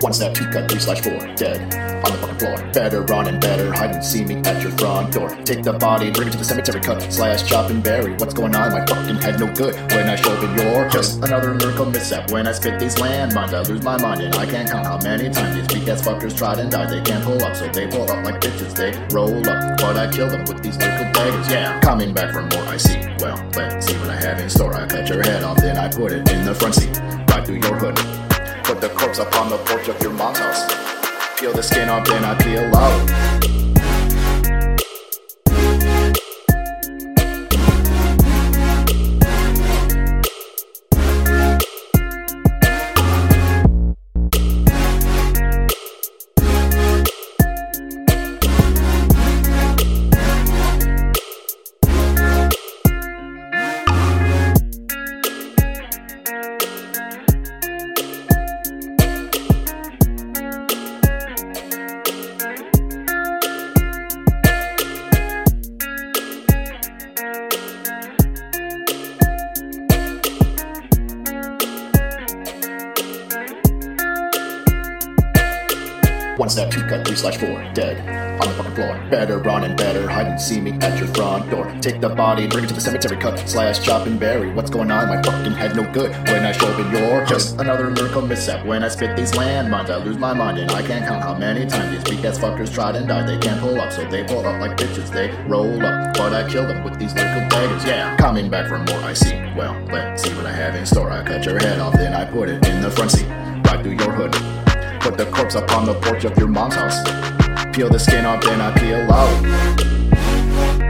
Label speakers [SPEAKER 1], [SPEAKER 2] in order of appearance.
[SPEAKER 1] One step, two cut, three slash four, dead on the fucking floor. Better run and better hide and see me at your front door. Take the body, bring it to the cemetery, cut slash chop and bury. What's going on? My fucking head no good when I show up in your just another lyrical mishap. When I spit these landmines, I lose my mind and I can't count how many times these weak ass fuckers tried and died. They can't pull up, so they pull up like bitches. They roll up, but I kill them with these lyrical daggers. Yeah, coming back for more. I see. Well, let's see what I have in store. I cut your head off, then I put it in the front seat, right through your hood. Put the corpse upon the porch of your mom's house. Peel the skin off, then I peel out. One step, two cut, three slash four, dead on the fucking floor. Better run and better hide and see me at your front door. Take the body, bring it to the cemetery, cut slash chop and bury. What's going on? My fucking head no good when I show up in your just another lyrical mishap. When I spit these landmines, I lose my mind and I can't count how many times these weak ass fuckers tried and died. They can't pull up, so they pull up like bitches. They roll up, but I kill them with these lyrical daggers. Yeah, coming back for more. I see. Well, let's see what I have in store. I cut your head off, then I put it in the front seat, right through your hood. Put the corpse up on the porch of your mom's house. Peel the skin off, then I peel out.